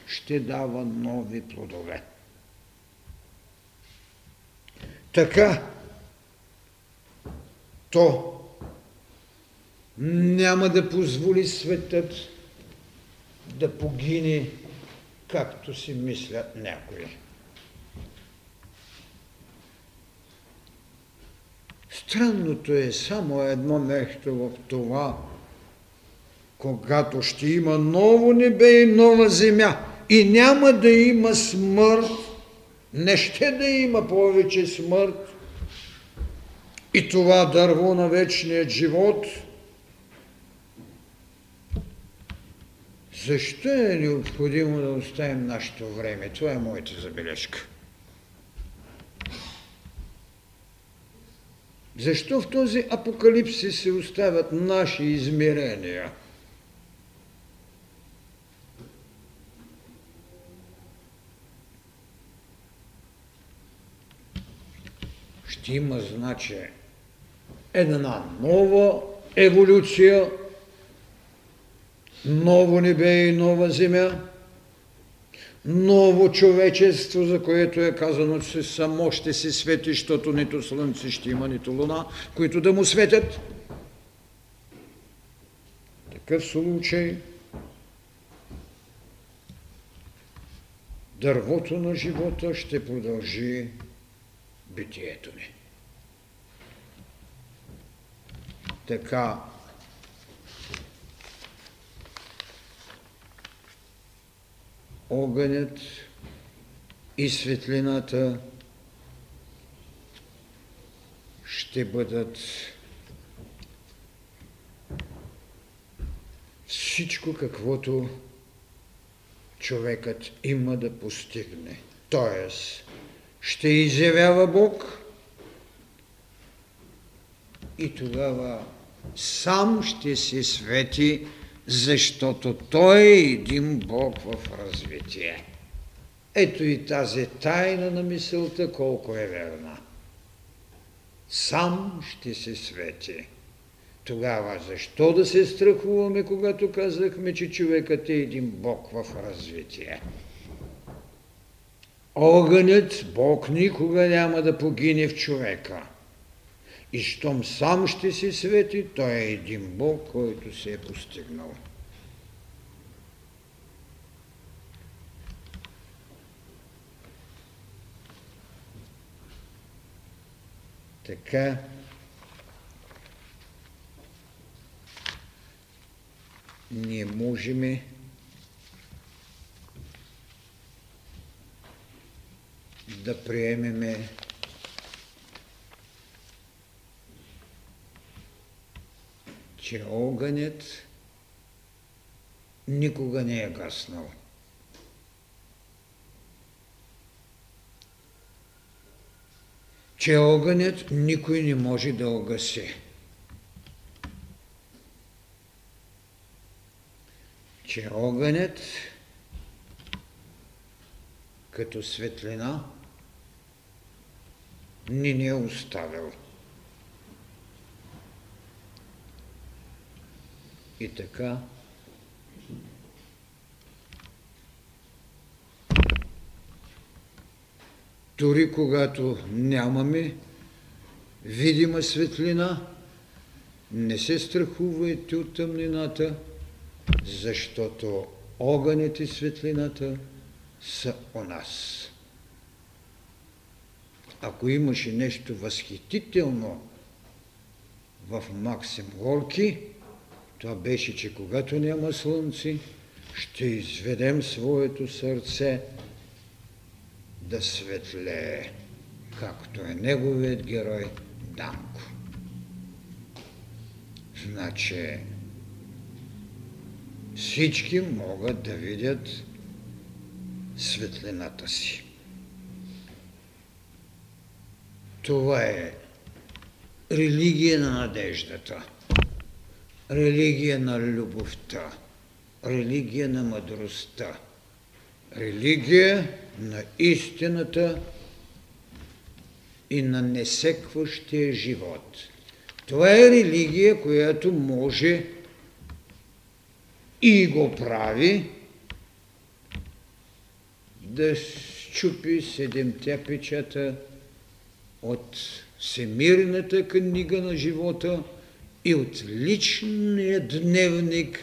ще дава нови плодове. Така, то няма да позволи светът да погине, както си мислят някои. Странното е само едно нещо в това, когато ще има ново небе и нова земя и няма да има смърт, не ще да има повече смърт и това дърво на вечният живот. Защо е необходимо да оставим нашето време? Това е моята забележка. Защо в този апокалипсис се оставят наши измерения? Ще има, значи, една нова еволюция, ново небе и нова земя – ново човечество, за което е казано, че само ще се свети, защото нито слънце ще има, нито луна, които да му светят. Такъв случай дървото на живота ще продължи битието ни. Така огънят и светлината ще бъдат всичко каквото човекът има да постигне. Тоест, ще изявява Бог и тогава сам ще се свети защото Той е един Бог в развитие. Ето и тази тайна на мисълта колко е верна. Сам ще се свети. Тогава защо да се страхуваме, когато казахме, че човекът е един Бог в развитие? Огънят Бог никога няма да погине в човека. И щом сам ще се свети, той е един Бог, който се е постигнал. Така, ние можем да приемеме че огънят никога не е гаснал. Че огънят никой не може да огаси. Че огънят като светлина ни не е оставил. И така, дори когато нямаме видима светлина, не се страхувайте от тъмнината, защото огънят и светлината са у нас. Ако имаше нещо възхитително в Максим Горки, това беше, че когато няма слънце, ще изведем своето сърце да светлее, както е неговият герой Данко. Значи всички могат да видят светлината си. Това е религия на надеждата, религия на любовта, религия на мъдростта, религия на истината и на несекващия живот. Това е религия, която може и го прави да щупи седемте печата от всемирната книга на живота и от личния дневник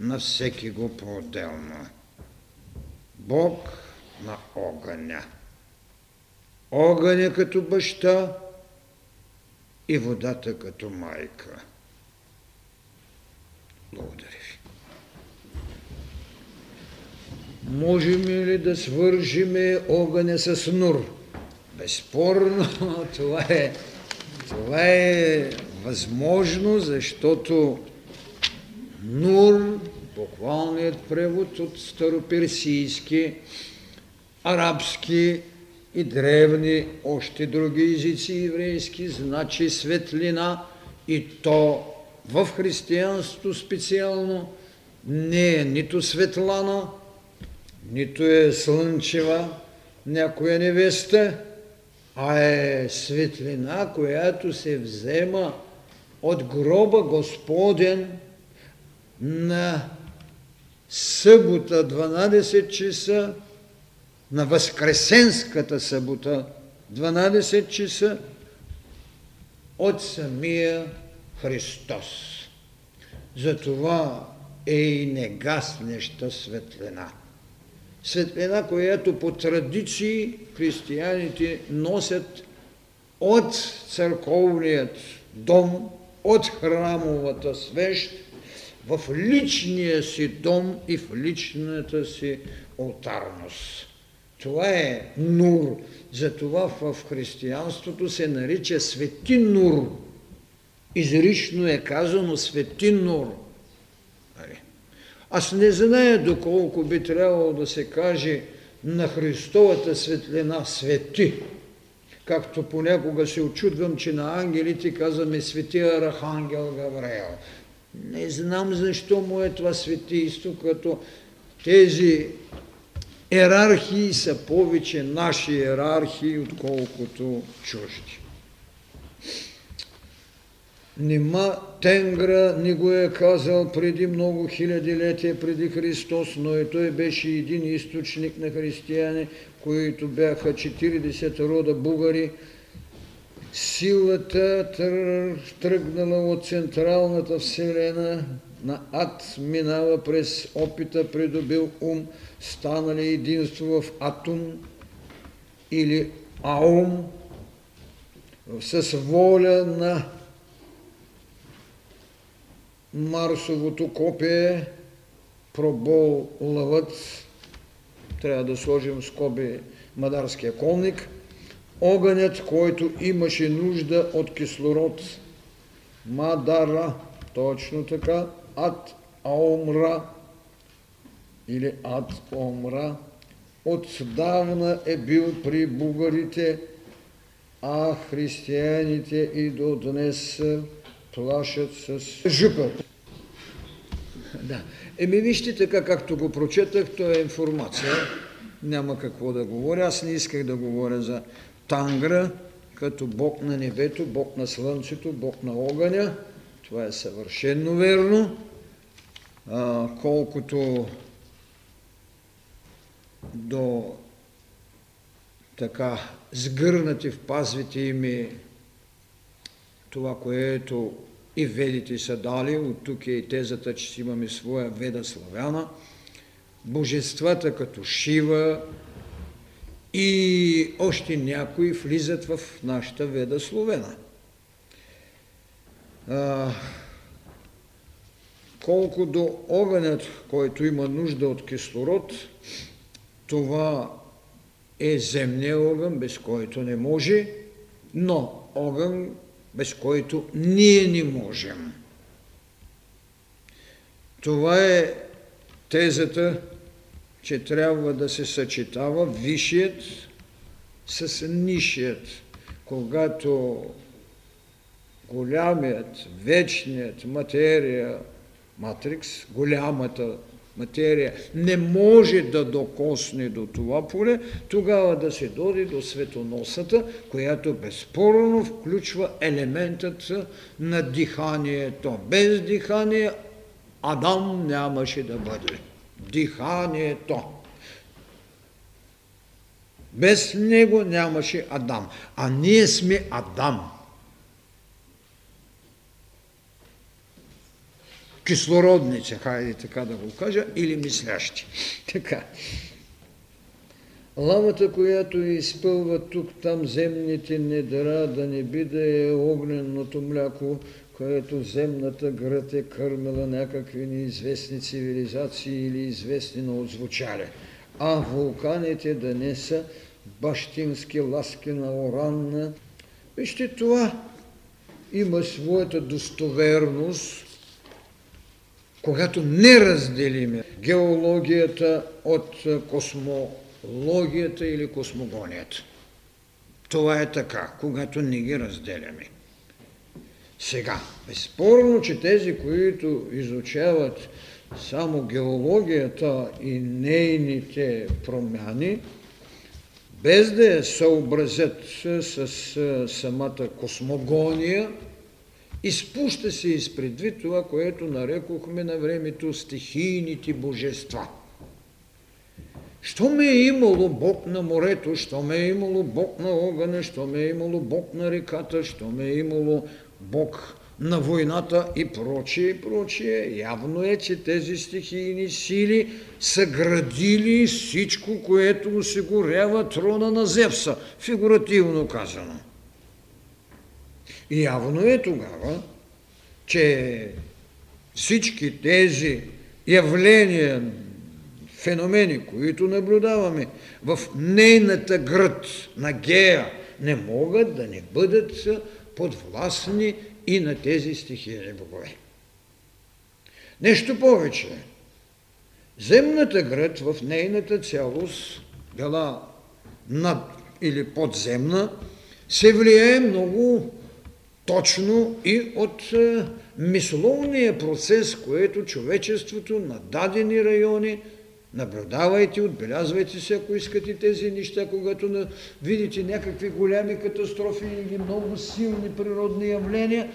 на всеки го по-отделно. Бог на огъня. Огъня като баща и водата като майка. Благодаря ви. Можем ли да свържиме огъня с нур? Безспорно, това е, това е възможно, защото Нур, буквалният превод от староперсийски, арабски и древни, още други езици еврейски, значи светлина и то в християнството специално не е нито светлана, нито е слънчева някоя невеста, а е светлина, която се взема от гроба Господен на събота 12 часа, на Възкресенската събота 12 часа от самия Христос. Затова е и негаснеща светлина светлина, която по традиции християните носят от църковният дом, от храмовата свещ, в личния си дом и в личната си алтарност. Това е нур. Затова в християнството се нарича свети нур. Изрично е казано свети нур. Аз не зная доколко би трябвало да се каже на Христовата светлина свети. Както понякога се очудвам, че на ангелите казваме светия Архангел Гавриел. Не знам защо му е това светийство, като тези ерархии са повече наши ерархии, отколкото чужди. Нима Тенгра не го е казал преди много хиляди летия преди Христос, но и той беше един източник на християни, които бяха 40 рода бугари. Силата тръгнала от централната вселена на ад, минава през опита, придобил ум, станали единство в атум или аум, с воля на Марсовото копие, пробол лъвът, трябва да сложим скоби мадарския колник, огънят, който имаше нужда от кислород, мадара, точно така, ад аумра или ад омра, отдавна е бил при бугарите, а християните и до днес плашат с жупа. Да. Еми вижте така, както го прочетах, то е информация. Няма какво да говоря. Аз не исках да говоря за Тангра, като Бог на небето, Бог на слънцето, Бог на огъня. Това е съвършенно верно. А, колкото до така сгърнати в пазвите ими това, което и ведите са дали, от тук е и тезата, че си имаме своя веда славяна, божествата като Шива и още някои влизат в нашата веда словена. А, колко до огънят, който има нужда от кислород, това е земния огън, без който не може, но огън, без който ние не можем. Това е тезата, че трябва да се съчетава висшият с нишият. Когато голямият, вечният материя, матрикс, голямата материя не може да докосне до това поле, тогава да се доди до светоносата, която безспорно включва елементът на диханието. Без дихание Адам нямаше да бъде. Диханието. Без него нямаше Адам. А ние сме Адам. Кислородници, хайде така да го кажа, или мислящи. Така. Ламата, която изпълва тук-там земните недра, да не би да е огненото мляко, което земната град е кърмила някакви неизвестни цивилизации или известни на отзвучали. А вулканите да не са бащински ласки на Оранна. Вижте, това има своята достоверност, когато не разделиме геологията от космологията или космогонията. Това е така, когато не ги разделяме. Сега, безспорно, че тези, които изучават само геологията и нейните промяни, без да я съобразят с самата космогония, Изпуща се изпредвид това, което нарекохме на времето стихийните божества. Що ме е имало Бог на морето, що ме е имало Бог на огъня, що ме е имало Бог на реката, що ме е имало Бог на войната и прочие, и прочие. Явно е, че тези стихийни сили са градили всичко, което осигурява трона на Зевса, фигуративно казано. Явно е тогава, че всички тези явления, феномени, които наблюдаваме в нейната град на Гея, не могат да не бъдат подвластни и на тези стихийни богове. Нещо повече. Земната град в нейната цялост, била над или подземна, се влияе много точно и от е, мисловния процес, което човечеството на дадени райони, наблюдавайте, отбелязвайте се, ако искате тези неща, когато видите някакви голями катастрофи или много силни природни явления,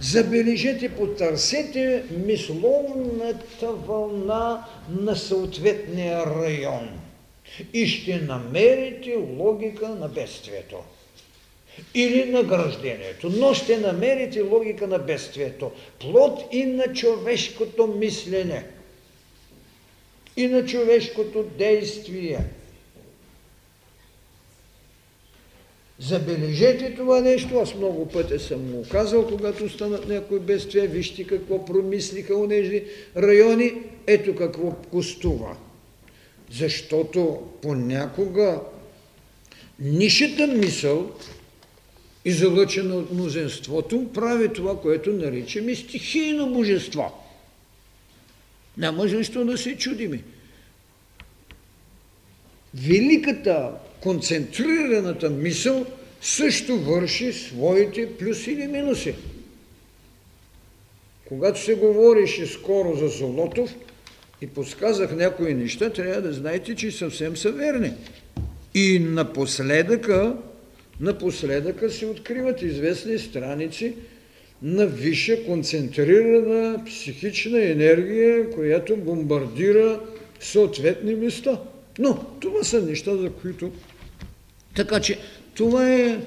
забележете, потърсете мисловната вълна на съответния район и ще намерите логика на бедствието или награждението, но ще намерите логика на бедствието, плод и на човешкото мислене, и на човешкото действие. Забележете това нещо, аз много пъти съм му казал, когато станат някои бедствия, вижте какво промислиха у нежи райони, ето какво костува. Защото понякога нишата мисъл излъчена от мнозинството, прави това, което наричаме стихийно божество. Няма защо да се чудиме. Великата, концентрираната мисъл също върши своите плюси или минуси. Когато се говореше скоро за Золотов и подсказах някои неща, трябва да знаете, че съвсем са верни. И напоследъка напоследъка се откриват известни страници на висша концентрирана психична енергия, която бомбардира съответни места. Но това са неща, за които... Така че това е,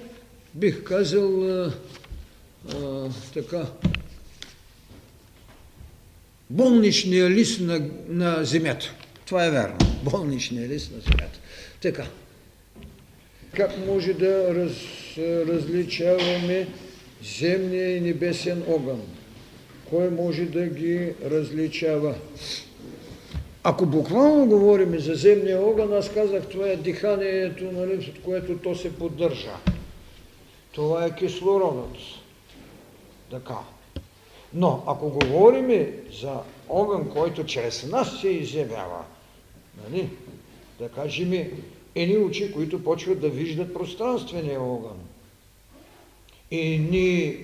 бих казал, а, а, така, болничния лист на, на земята. Това е вярно. Болничния лист на земята. Така как може да раз, различаваме земния и небесен огън? Кой може да ги различава? Ако буквално говорим за земния огън, аз казах, това е диханието, нали, от което то се поддържа. Това е кислородът. Така. Но ако говорим за огън, който чрез нас се изявява, нали? да кажем, едни очи, които почват да виждат пространствения огън, едни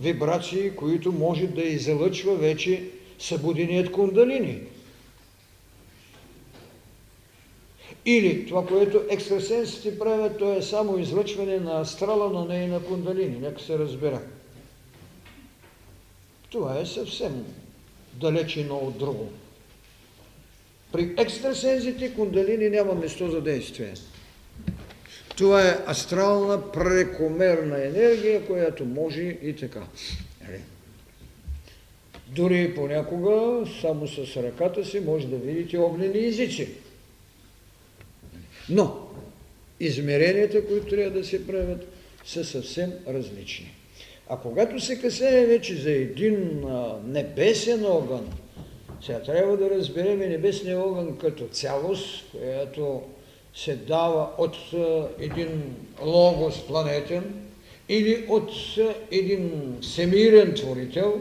вибрации, които може да излъчва вече събуденият кундалини. Или това, което екстрасенсите правят, то е само излъчване на астрала, но не и на кундалини. Нека се разбира. Това е съвсем далеч едно от друго. При екстрасензите кундалини няма место за действие. Това е астрална прекомерна енергия, която може и така. Нали? Дори понякога само с ръката си може да видите огнени езици. Но измеренията, които трябва да се правят, са съвсем различни. А когато се касае вече за един небесен огън, сега трябва да разберем небесния огън като цялост, която се дава от един логос планетен или от един всемирен творител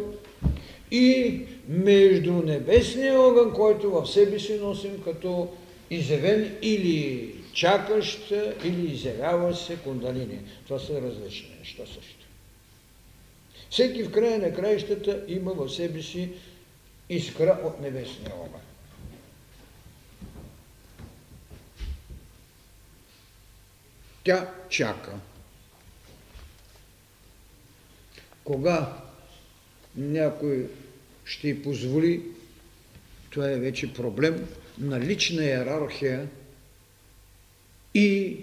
и между небесния огън, който в себе си носим като изявен или чакащ, или изявява се кундалини. Това са различни неща също. Всеки в края на краищата има в себе си искра от небесния огън. Тя чака. Кога някой ще й позволи, това е вече проблем на лична иерархия и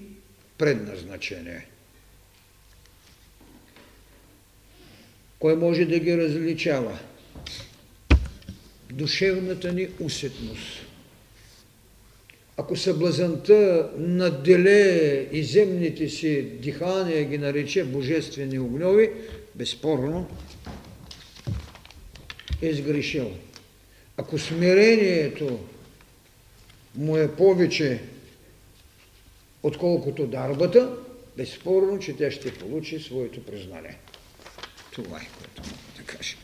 предназначение. Кой може да ги различава? Душевната ни усетност. Ако съблазанта наделе и земните си дихания ги нарече божествени огньови, безспорно е сгрешил. Ако смирението му е повече отколкото дарбата, безспорно, че тя ще получи своето признание. Това е което мога да кажа.